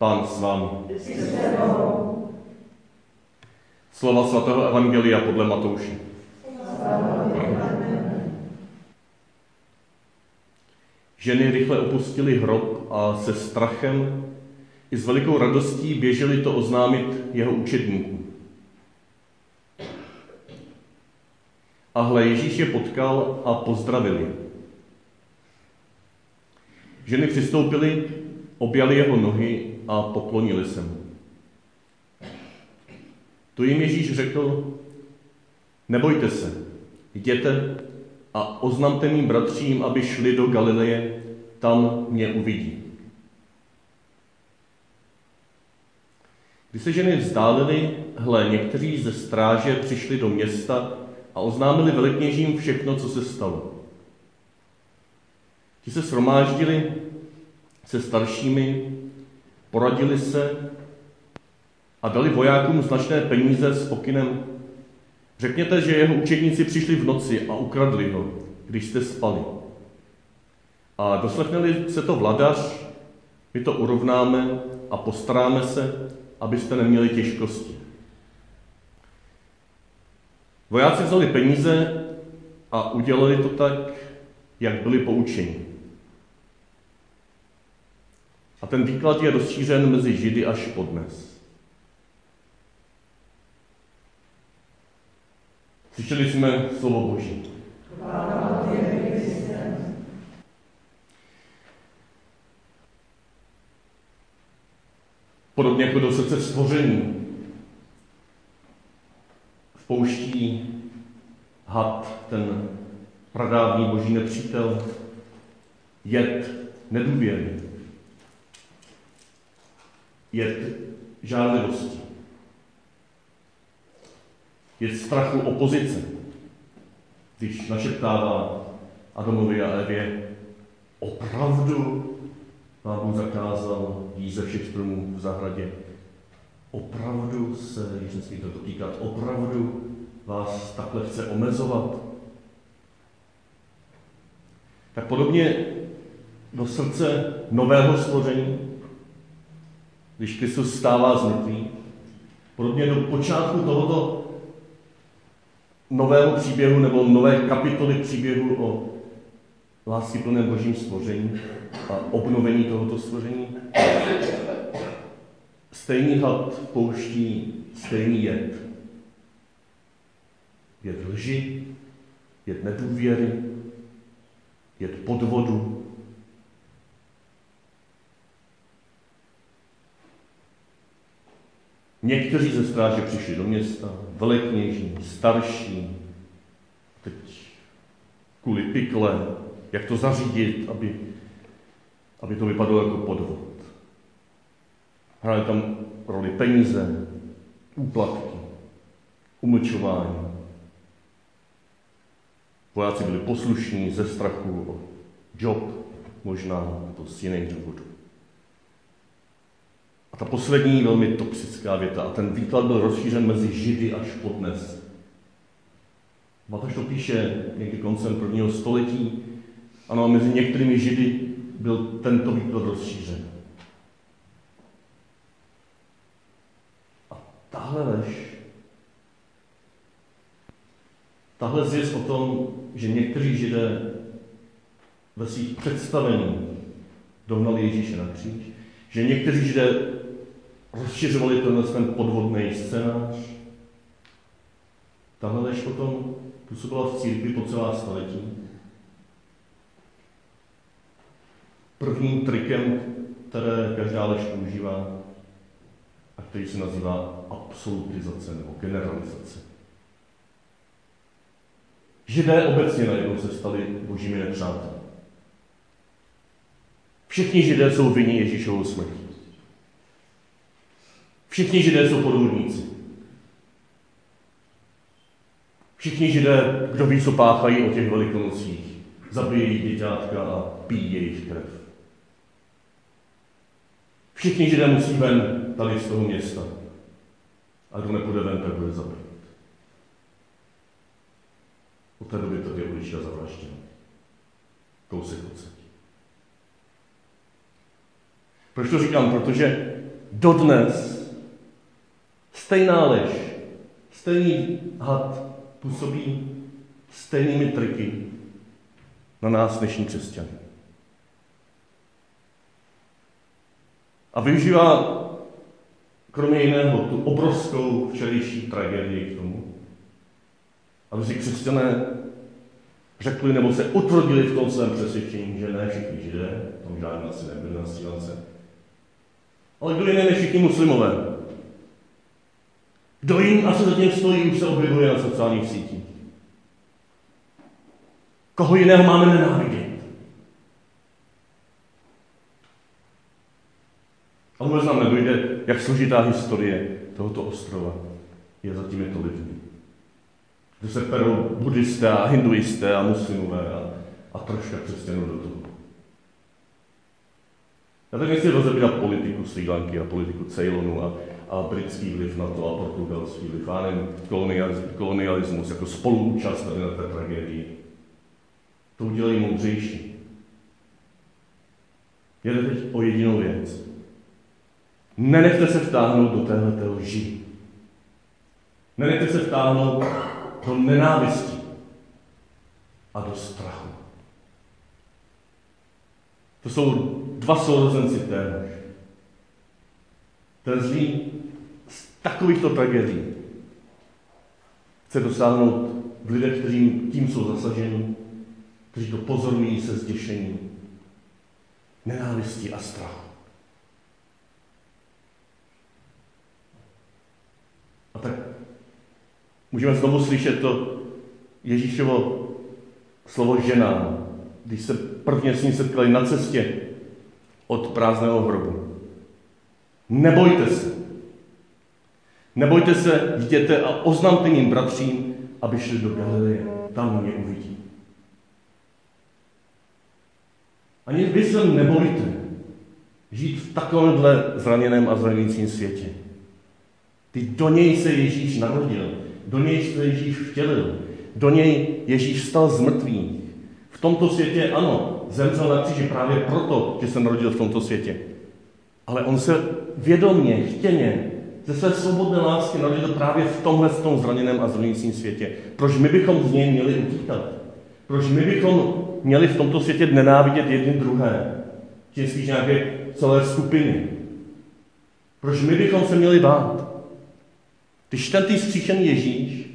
Pán s vámi. Slova svatého Evangelia podle Matouše. Ženy rychle opustily hrob a se strachem i s velikou radostí běželi to oznámit jeho učedníkům. A hle, Ježíš je potkal a pozdravil je. Ženy přistoupily, objali jeho nohy a poklonili se mu. To jim Ježíš řekl, nebojte se, jděte a oznamte mým bratřím, aby šli do Galileje, tam mě uvidí. Když se ženy vzdálily, hle, někteří ze stráže přišli do města a oznámili velekněžím všechno, co se stalo. Ti se shromáždili se staršími, poradili se a dali vojákům značné peníze s pokynem Řekněte, že jeho učedníci přišli v noci a ukradli ho, když jste spali. A doslechneli se to vladař, my to urovnáme a postaráme se, abyste neměli těžkosti. Vojáci vzali peníze a udělali to tak, jak byli poučeni. A ten výklad je rozšířen mezi Židy až podnes. Slyšeli jsme slovo Boží. Podobně jako do srdce stvoření vpouští had, ten pradávný boží nepřítel, jed nedůvěry, jed žádlivosti, jed strachu opozice, když našeptává Adamovi a Evě, opravdu vám Bůh zakázal jíst ze všech stromů v zahradě. Opravdu se, když nesmí to dotýkat, opravdu vás takhle chce omezovat. Tak podobně do srdce nového stvoření, když Kristus stává z mrtvých, podobně do počátku tohoto nového příběhu nebo nové kapitoly příběhu o láskyplném božím stvoření a obnovení tohoto stvoření. Stejný had pouští stejný jed. Jed lži, jed nedůvěry, jed podvodu. Někteří ze stráže přišli do města, velekněží, starší, teď kvůli pikle, jak to zařídit, aby, aby to vypadalo jako podvod. Hrály tam roli peníze, úplatky, umlčování. Vojáci byli poslušní ze strachu o job, možná to z jiných důvodů. Ta poslední velmi toxická věta, a ten výklad byl rozšířen mezi Židy až po dnes. Matoš to píše někdy koncem prvního století, ano, mezi některými židy byl tento výklad rozšířen. A tahle lež, tahle zvěst o tom, že někteří židé ve svých představení dohnali Ježíše na kříž, že někteří židé rozšiřovali tenhle ten podvodný scénář, tahle lež potom působila v církvi po celá staletí prvním trikem, které každá lež používá a který se nazývá absolutizace nebo generalizace. Židé obecně najednou se stali božími nepřáteli. Všichni židé jsou vinni Ježíšovou smrtí. Všichni židé jsou podvodníci. Všichni židé, kdo ví, co páchají o těch velikonocích, zabijí děťátka a pijí jejich krev. Všichni židé musí ven tady z toho města. A kdo nepůjde ven, tak bude zabít. Od té doby to je ulička zavražděn. Kousek od Proč to říkám? Protože dodnes stejná lež, stejný had působí stejnými triky na nás dnešní křesťany. A využívá kromě jiného tu obrovskou včerejší tragédii k tomu, aby si křesťané řekli nebo se utvrdili v tom svém přesvědčení, že ne všichni židé, tam žádný asi nebyli na střílence, ale jiný než všichni muslimové. Kdo jim asi zatím stojí, už se objevuje na sociálních sítích. Koho jiného máme nenávidět? Ale vůbec nám nedojde, jak složitá historie tohoto ostrova je za těmito lidmi. Že se perou buddhisté a hinduisté a muslimové a, a troška křesťanů do toho. Já tak nechci rozebírat politiku Sri Lanky a politiku Ceylonu a, a britský vliv na to a portugalský vliv, a nevím, kolonialismus jako spoluúčast na té tragédii. To udělají moudřejší. Jde teď o jedinou věc. Nenechte se vtáhnout do téhle lži. Nenechte se vtáhnout do nenávisti a do strachu. To jsou dva sourozenci téhož. Ten zlý takovýchto tragédií chce dosáhnout v lidech, kteří tím jsou zasaženi, kteří to pozorují se zděšením, nenávistí a strachu. A tak můžeme znovu slyšet to Ježíšovo slovo žena, když se prvně s ním setkali na cestě od prázdného hrobu. Nebojte se. Nebojte se, jděte a oznamte mým bratřím, aby šli do Galileje. Tam mě uvidí. Ani vy se nebojte žít v takovémhle zraněném a zranícím světě. Ty do něj se Ježíš narodil, do něj se Ježíš vtělil, do něj Ježíš stal z mrtvých. V tomto světě ano, zemřel na kříži právě proto, že se narodil v tomto světě. Ale on se vědomně, chtěně, ze své svobodné lásky narodil právě v tomhle v tom zraněném a zranícím světě. Proč my bychom z něj měli utíkat? Proč my bychom měli v tomto světě nenávidět jedny druhé? Či spíš nějaké celé skupiny? Proč my bychom se měli bát? Když ten tý Ježíš,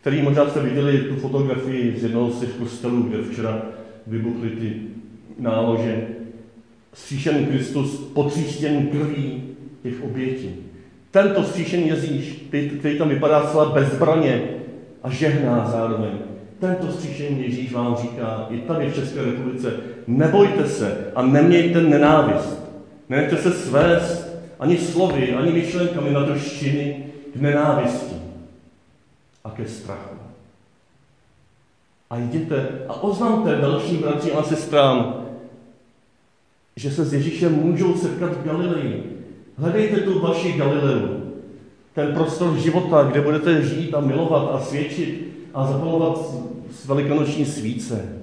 který možná jste viděli tu fotografii z jednoho z těch kostelů, kde včera vybuchly ty nálože, stříšený Kristus potříštěný krví těch obětí. Tento stříšený Ježíš, který tam vypadá celá bezbraně a žehná zároveň, tento stříšený Ježíš vám říká i tady v České republice, nebojte se a nemějte nenávist. Nenechte se svést ani slovy, ani myšlenkami na to k nenávisti a ke strachu. A jděte a oznamte dalším bratřím a sestrám, že se s Ježíšem můžou setkat v Galileji. Hledejte tu vaši Galileu, ten prostor života, kde budete žít a milovat a svědčit a zapalovat s velikonoční svíce.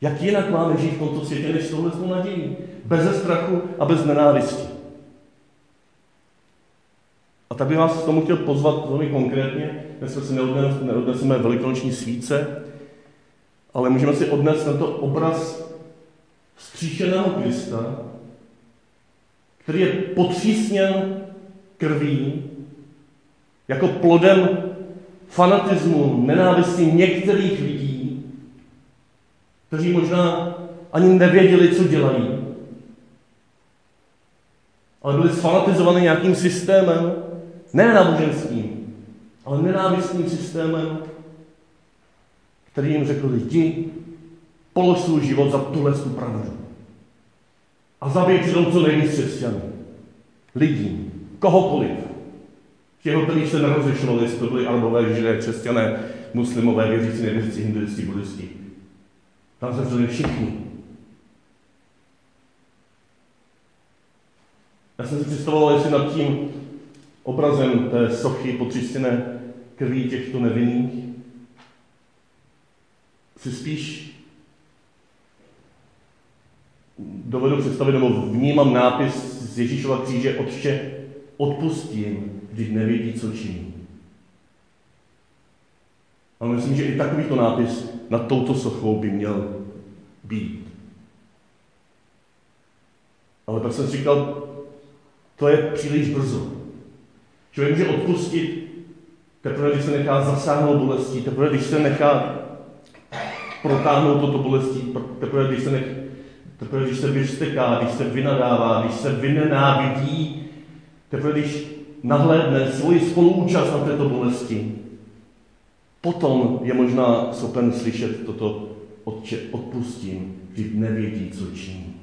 Jak jinak máme žít v tomto světě, než touhle nadějí? Bez strachu a bez nenávisti. A tak bych vás k tomu chtěl pozvat velmi konkrétně. Dnes si neodneseme velikonoční svíce, ale můžeme si odnést tento obraz stříšeného Krista, který je potřísněn krví, jako plodem fanatismu, nenávistí některých lidí, kteří možná ani nevěděli, co dělají, ale byli sfanatizovaní nějakým systémem, ne náboženským, ale nenávistným systémem, který jim řekl, jdi, polož svůj život za tuhle tu pravdu. A zabij přitom co nejvíc křesťanů, lidí, kohokoliv. Těho, kteří se nerozlišovali, jestli to byli arabové, židé, křesťané, muslimové, věřící, nevěřící, hinduisti, buddhisti. Tam vzali všichni. Já jsem si představoval, jestli nad tím obrazem té sochy potřístěné krví těchto nevinných si spíš dovedu představit, nebo vnímám nápis z Ježíšova kříže, Otče, odpustím, když nevědí, co činí. A myslím, že i takovýto nápis nad touto sochou by měl být. Ale pak jsem říkal, to je příliš brzo. Člověk může odpustit teprve, když se nechá zasáhnout bolestí, teprve, když se nechá protáhnout toto bolestí, teprve, když se, nech, teprve, když se vysteká, když se vynadává, když se vynenávidí, teprve, když nahlédne svoji spoluúčast na této bolesti, potom je možná schopen slyšet toto Otče, odpustím, když nevědí, co činí.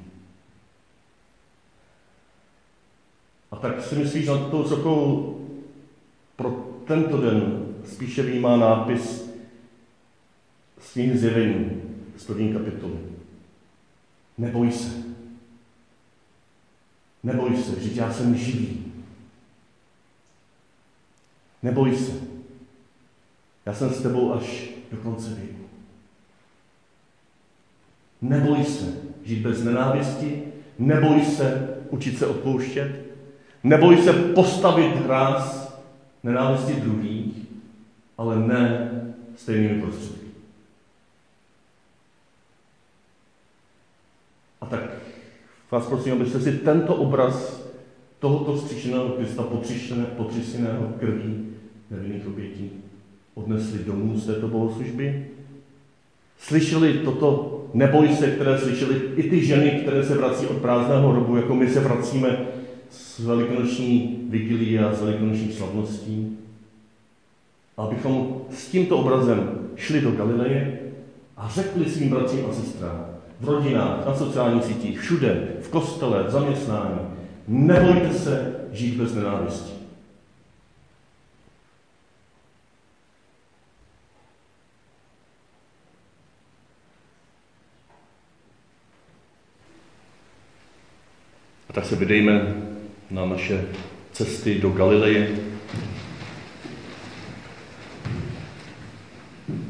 A tak si myslíš, že na tou sokou pro tento den spíše výjímá nápis z knihy zjevení z první kapitoly. Neboj se. Neboj se, že já jsem živý. Neboj se. Já jsem s tebou až do konce věku. Neboj se žít bez nenávisti, neboj se učit se odpouštět, neboj se postavit hráz nenávisti druhých, ale ne stejnými prostředky. A tak vás prosím, abyste si tento obraz tohoto vzkříšeného Krista potřišeného krví nevinných obětí odnesli domů z této bohoslužby. Slyšeli toto neboj se, které slyšeli i ty ženy, které se vrací od prázdného hrobu, jako my se vracíme z velikonoční vigilie a z velikonoční slavností. Abychom s tímto obrazem šli do Galileje a řekli svým bratřím a sestrám, v rodinách, na sociálních sítích, všude, v kostele, v zaměstnání, nebojte se žít bez nenávisti. A tak se vydejme na naše cesty do Galileje.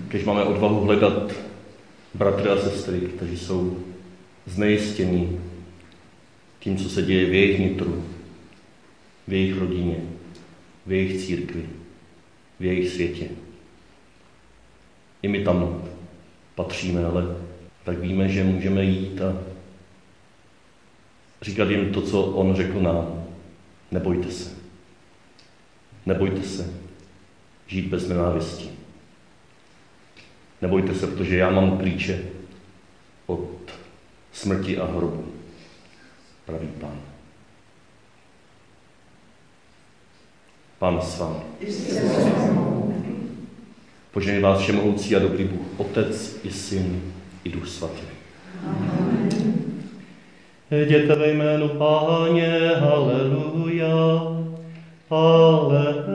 Když máme odvahu hledat bratry a sestry, kteří jsou znejistění tím, co se děje v jejich nitru, v jejich rodině, v jejich církvi, v jejich světě. I my tam patříme, ale tak víme, že můžeme jít a říkat jim to, co on řekl nám. Nebojte se. Nebojte se žít bez nenávisti. Nebojte se, protože já mám klíče od smrti a hrobu, pravý pán. Pán s vámi. Poženej vás všemohoucí a dobrý Bůh, Otec i Syn i Duch Svatý. Jděte ve jménu Páně, haleluja, haleluja.